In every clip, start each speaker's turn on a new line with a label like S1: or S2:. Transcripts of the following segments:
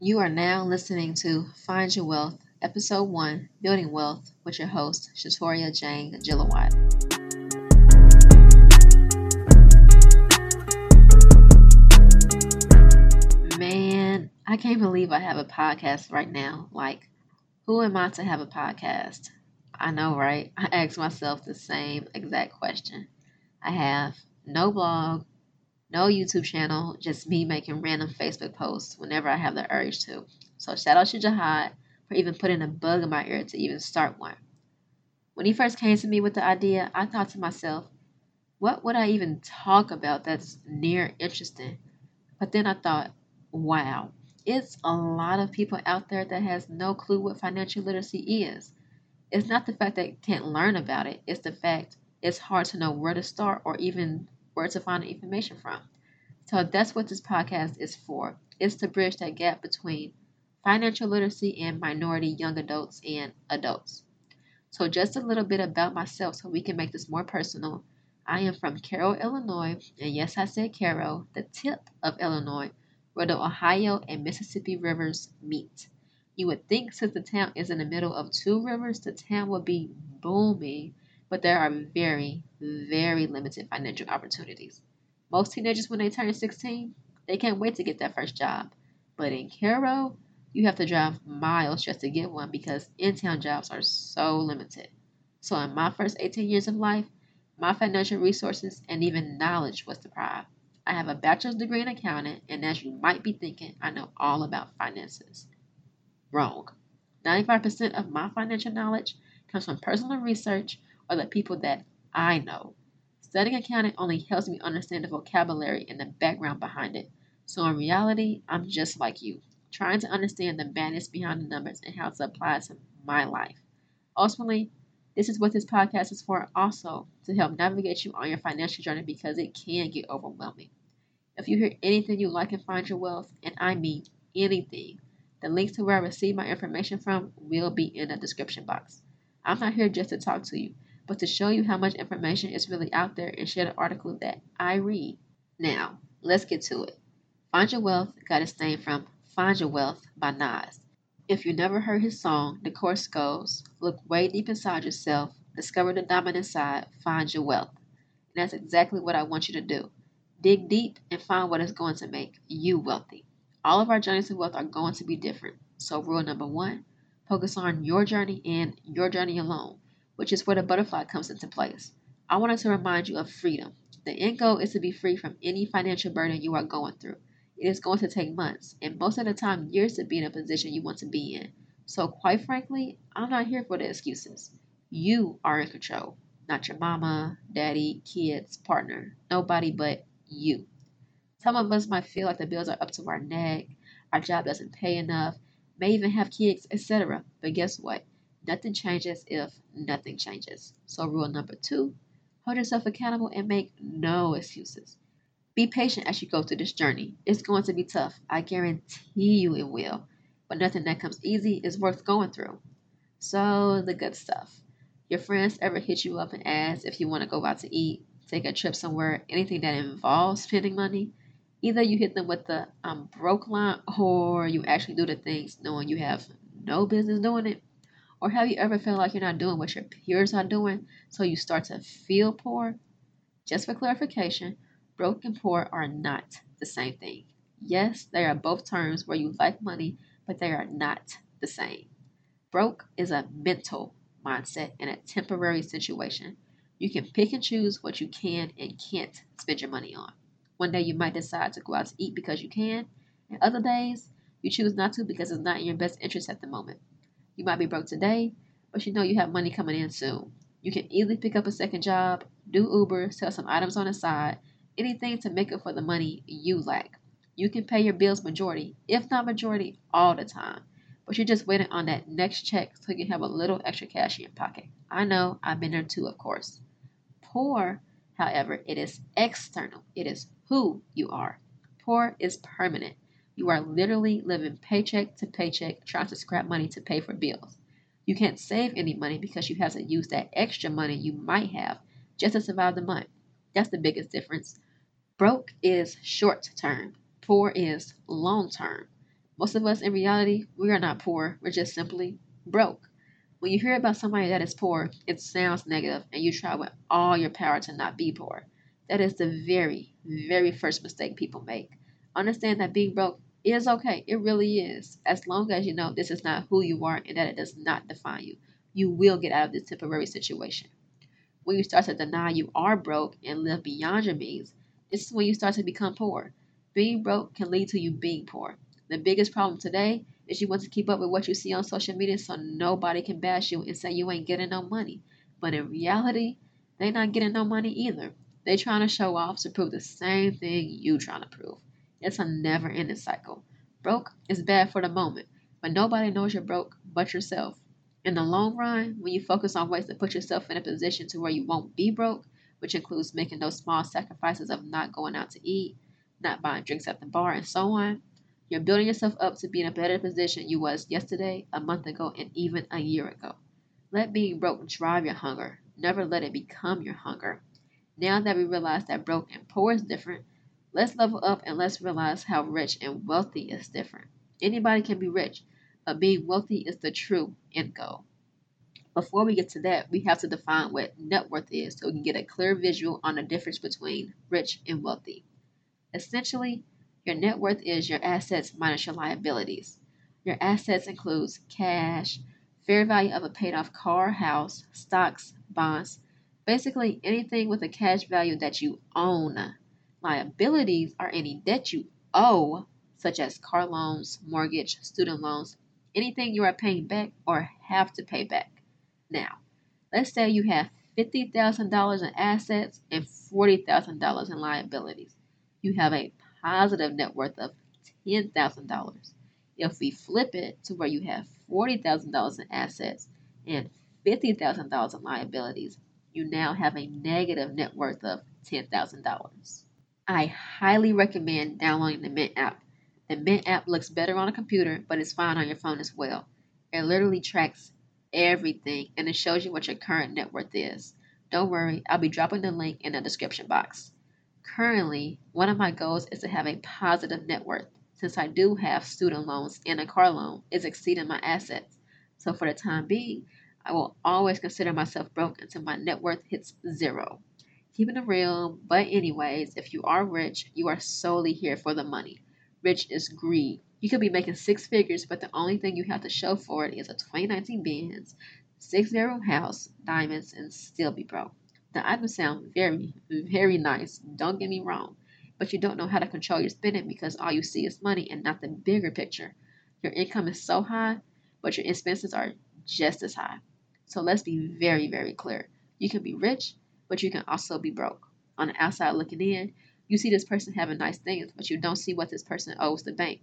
S1: You are now listening to Find Your Wealth, Episode 1 Building Wealth with your host, Shatoria Jane Gillawat. Man, I can't believe I have a podcast right now. Like, who am I to have a podcast? I know, right? I ask myself the same exact question. I have no blog, no YouTube channel, just me making random Facebook posts whenever I have the urge to. So shout out to Jihad for even putting a bug in my ear to even start one. When he first came to me with the idea, I thought to myself, what would I even talk about that's near interesting? But then I thought, wow, it's a lot of people out there that has no clue what financial literacy is. It's not the fact that they can't learn about it, it's the fact it's hard to know where to start or even where to find the information from. So that's what this podcast is for. It's to bridge that gap between financial literacy and minority young adults and adults. So just a little bit about myself so we can make this more personal. I am from Cairo, Illinois, and yes, I said Cairo, the tip of Illinois, where the Ohio and Mississippi rivers meet. You would think since the town is in the middle of two rivers, the town would be booming but there are very, very limited financial opportunities. Most teenagers, when they turn 16, they can't wait to get that first job. But in Cairo, you have to drive miles just to get one because in town jobs are so limited. So, in my first 18 years of life, my financial resources and even knowledge was deprived. I have a bachelor's degree in accounting, and as you might be thinking, I know all about finances. Wrong. 95% of my financial knowledge comes from personal research or the people that I know. Studying accounting only helps me understand the vocabulary and the background behind it. So in reality, I'm just like you, trying to understand the madness behind the numbers and how to apply it to my life. Ultimately, this is what this podcast is for also to help navigate you on your financial journey because it can get overwhelming. If you hear anything you like and find your wealth, and I mean anything, the link to where I receive my information from will be in the description box. I'm not here just to talk to you but to show you how much information is really out there and share the article that I read. Now, let's get to it. Find Your Wealth got its name from Find Your Wealth by Nas. If you never heard his song, the chorus goes, Look way deep inside yourself, discover the diamond inside, find your wealth. And that's exactly what I want you to do. Dig deep and find what is going to make you wealthy. All of our journeys to wealth are going to be different. So, rule number one focus on your journey and your journey alone which is where the butterfly comes into place. I wanted to remind you of freedom. The end goal is to be free from any financial burden you are going through. It is going to take months, and most of the time, years to be in a position you want to be in. So, quite frankly, I'm not here for the excuses. You are in control, not your mama, daddy, kids, partner, nobody but you. Some of us might feel like the bills are up to our neck, our job doesn't pay enough, may even have kids, etc. But guess what? Nothing changes if nothing changes. So, rule number two hold yourself accountable and make no excuses. Be patient as you go through this journey. It's going to be tough. I guarantee you it will. But nothing that comes easy is worth going through. So, the good stuff. Your friends ever hit you up and ask if you want to go out to eat, take a trip somewhere, anything that involves spending money? Either you hit them with the I'm broke line or you actually do the things knowing you have no business doing it. Or have you ever felt like you're not doing what your peers are doing, so you start to feel poor? Just for clarification, broke and poor are not the same thing. Yes, they are both terms where you like money, but they are not the same. Broke is a mental mindset and a temporary situation. You can pick and choose what you can and can't spend your money on. One day you might decide to go out to eat because you can, and other days you choose not to because it's not in your best interest at the moment. You might be broke today, but you know you have money coming in soon. You can easily pick up a second job, do Uber, sell some items on the side, anything to make up for the money you lack. You can pay your bills majority, if not majority, all the time. But you're just waiting on that next check so you can have a little extra cash in your pocket. I know, I've been there too, of course. Poor, however, it is external. It is who you are. Poor is permanent. You are literally living paycheck to paycheck, trying to scrap money to pay for bills. You can't save any money because you have to use that extra money you might have just to survive the month. That's the biggest difference. Broke is short term, poor is long term. Most of us in reality, we are not poor, we're just simply broke. When you hear about somebody that is poor, it sounds negative and you try with all your power to not be poor. That is the very, very first mistake people make. Understand that being broke is okay. It really is. As long as you know this is not who you are and that it does not define you, you will get out of this temporary situation. When you start to deny you are broke and live beyond your means, this is when you start to become poor. Being broke can lead to you being poor. The biggest problem today is you want to keep up with what you see on social media so nobody can bash you and say you ain't getting no money. But in reality, they not getting no money either. They trying to show off to prove the same thing you trying to prove. It's a never ending cycle. Broke is bad for the moment, but nobody knows you're broke but yourself. In the long run, when you focus on ways to put yourself in a position to where you won't be broke, which includes making those small sacrifices of not going out to eat, not buying drinks at the bar, and so on, you're building yourself up to be in a better position you was yesterday, a month ago, and even a year ago. Let being broke drive your hunger. Never let it become your hunger. Now that we realize that broke and poor is different, Let's level up and let's realize how rich and wealthy is different. Anybody can be rich, but being wealthy is the true end goal. Before we get to that, we have to define what net worth is so we can get a clear visual on the difference between rich and wealthy. Essentially, your net worth is your assets minus your liabilities. Your assets includes cash, fair value of a paid off car, house, stocks, bonds, basically anything with a cash value that you own Liabilities are any debt you owe, such as car loans, mortgage, student loans, anything you are paying back or have to pay back. Now, let's say you have $50,000 in assets and $40,000 in liabilities. You have a positive net worth of $10,000. If we flip it to where you have $40,000 in assets and $50,000 in liabilities, you now have a negative net worth of $10,000. I highly recommend downloading the Mint app. The Mint app looks better on a computer, but it's fine on your phone as well. It literally tracks everything and it shows you what your current net worth is. Don't worry, I'll be dropping the link in the description box. Currently, one of my goals is to have a positive net worth. Since I do have student loans and a car loan, it's exceeding my assets. So for the time being, I will always consider myself broke until my net worth hits zero. Keeping it real, but anyways, if you are rich, you are solely here for the money. Rich is greed. You could be making six figures, but the only thing you have to show for it is a 2019 Benz, six bedroom house, diamonds, and still be broke. The items sound very, very nice. Don't get me wrong, but you don't know how to control your spending because all you see is money and not the bigger picture. Your income is so high, but your expenses are just as high. So let's be very, very clear. You can be rich but you can also be broke. On the outside looking in, you see this person having nice things, but you don't see what this person owes the bank.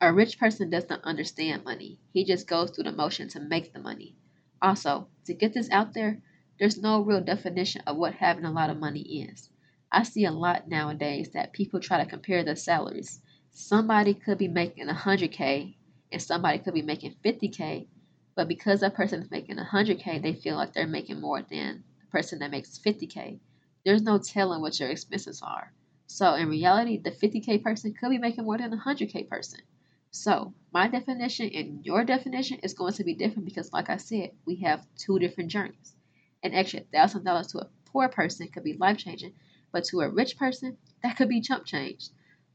S1: A rich person does not understand money. He just goes through the motion to make the money. Also, to get this out there, there's no real definition of what having a lot of money is. I see a lot nowadays that people try to compare their salaries. Somebody could be making 100K and somebody could be making 50K, but because that person is making 100K, they feel like they're making more than person that makes 50K. There's no telling what your expenses are. So in reality, the 50K person could be making more than a 100K person. So my definition and your definition is going to be different because, like I said, we have two different journeys. An extra thousand dollars to a poor person could be life changing, but to a rich person, that could be chump change.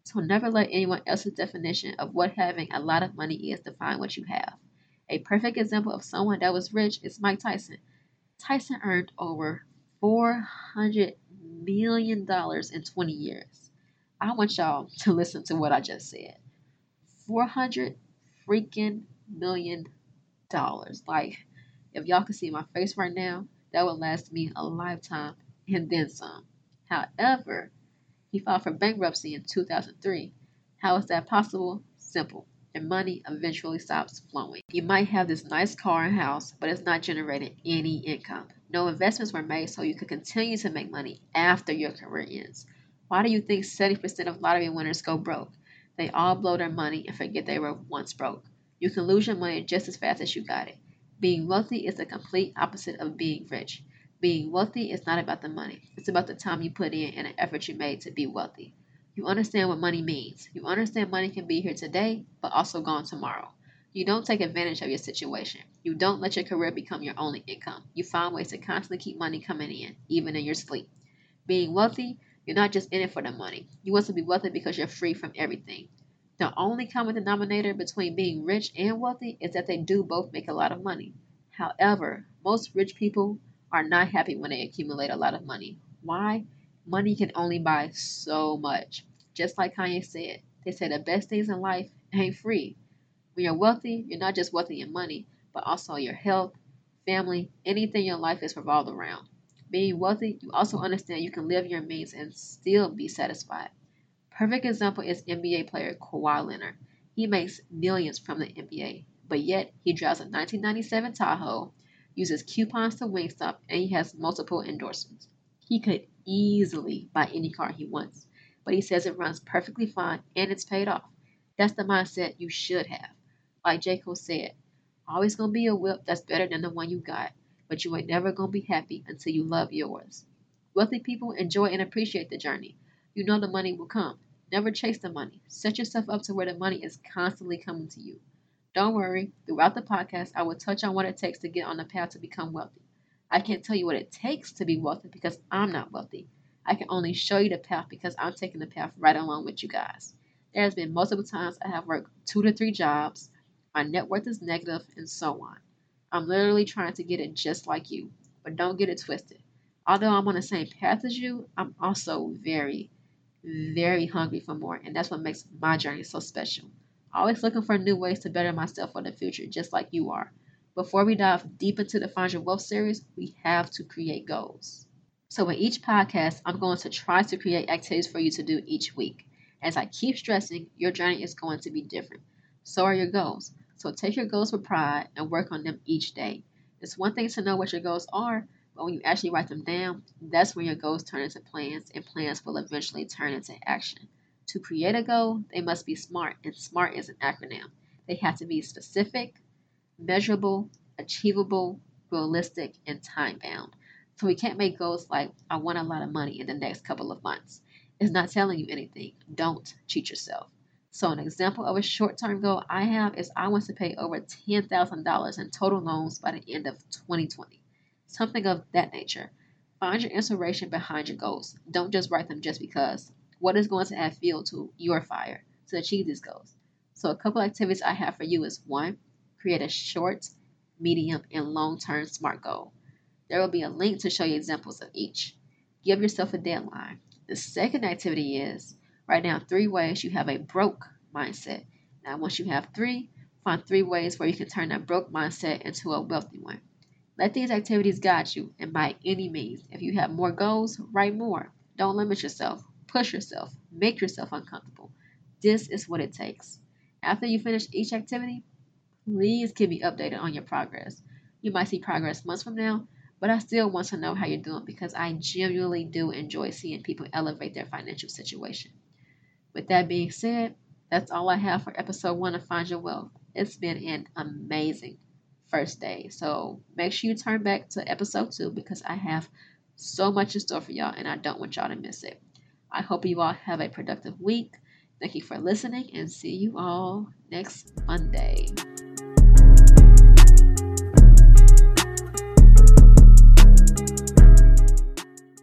S1: So never let anyone else's definition of what having a lot of money is define what you have. A perfect example of someone that was rich is Mike Tyson. Tyson earned over $400 million in 20 years. I want y'all to listen to what I just said. 400 freaking million dollars. Like, if y'all can see my face right now, that would last me a lifetime and then some. However, he filed for bankruptcy in 2003. How is that possible? Simple and money eventually stops flowing. You might have this nice car and house, but it's not generating any income. No investments were made so you could continue to make money after your career ends. Why do you think 70% of lottery winners go broke? They all blow their money and forget they were once broke. You can lose your money just as fast as you got it. Being wealthy is the complete opposite of being rich. Being wealthy is not about the money, it's about the time you put in and the effort you made to be wealthy. You understand what money means. You understand money can be here today, but also gone tomorrow. You don't take advantage of your situation. You don't let your career become your only income. You find ways to constantly keep money coming in, even in your sleep. Being wealthy, you're not just in it for the money. You want to be wealthy because you're free from everything. The only common denominator between being rich and wealthy is that they do both make a lot of money. However, most rich people are not happy when they accumulate a lot of money. Why? Money can only buy so much. Just like Kanye said, they say the best things in life ain't free. When you're wealthy, you're not just wealthy in money, but also your health, family, anything your life is revolved around. Being wealthy, you also understand you can live your means and still be satisfied. Perfect example is NBA player Kawhi Leonard. He makes millions from the NBA, but yet he drives a 1997 Tahoe, uses coupons to Wingstop, and he has multiple endorsements. He could easily buy any car he wants, but he says it runs perfectly fine and it's paid off. That's the mindset you should have. Like J. Cole said, always gonna be a whip that's better than the one you got, but you ain't never gonna be happy until you love yours. Wealthy people enjoy and appreciate the journey. You know the money will come. Never chase the money. Set yourself up to where the money is constantly coming to you. Don't worry, throughout the podcast, I will touch on what it takes to get on the path to become wealthy. I can't tell you what it takes to be wealthy because I'm not wealthy. I can only show you the path because I'm taking the path right along with you guys. There has been multiple times I have worked two to three jobs, my net worth is negative, and so on. I'm literally trying to get it just like you, but don't get it twisted. Although I'm on the same path as you, I'm also very, very hungry for more, and that's what makes my journey so special. Always looking for new ways to better myself for the future, just like you are. Before we dive deep into the Find Your Wealth series, we have to create goals. So, in each podcast, I'm going to try to create activities for you to do each week. As I keep stressing, your journey is going to be different. So are your goals. So take your goals with pride and work on them each day. It's one thing to know what your goals are, but when you actually write them down, that's when your goals turn into plans, and plans will eventually turn into action. To create a goal, they must be SMART, and SMART is an acronym. They have to be specific, measurable, achievable, realistic, and time bound. So we can't make goals like, I want a lot of money in the next couple of months. It's not telling you anything. Don't cheat yourself. So, an example of a short term goal I have is I want to pay over $10,000 in total loans by the end of 2020. Something of that nature. Find your inspiration behind your goals. Don't just write them just because. What is going to add fuel to your fire to achieve these goals? So, a couple activities I have for you is one, create a short, medium, and long term SMART goal. There will be a link to show you examples of each. Give yourself a deadline. The second activity is write down three ways you have a broke mindset. Now, once you have three, find three ways where you can turn that broke mindset into a wealthy one. Let these activities guide you, and by any means, if you have more goals, write more. Don't limit yourself. Push yourself. Make yourself uncomfortable. This is what it takes. After you finish each activity, please keep me updated on your progress. You might see progress months from now, but I still want to know how you're doing because I genuinely do enjoy seeing people elevate their financial situation. With that being said, that's all I have for episode one of Find Your Wealth. It's been an amazing first day. So make sure you turn back to episode two because I have so much in store for y'all and I don't want y'all to miss it. I hope you all have a productive week. Thank you for listening and see you all next Monday.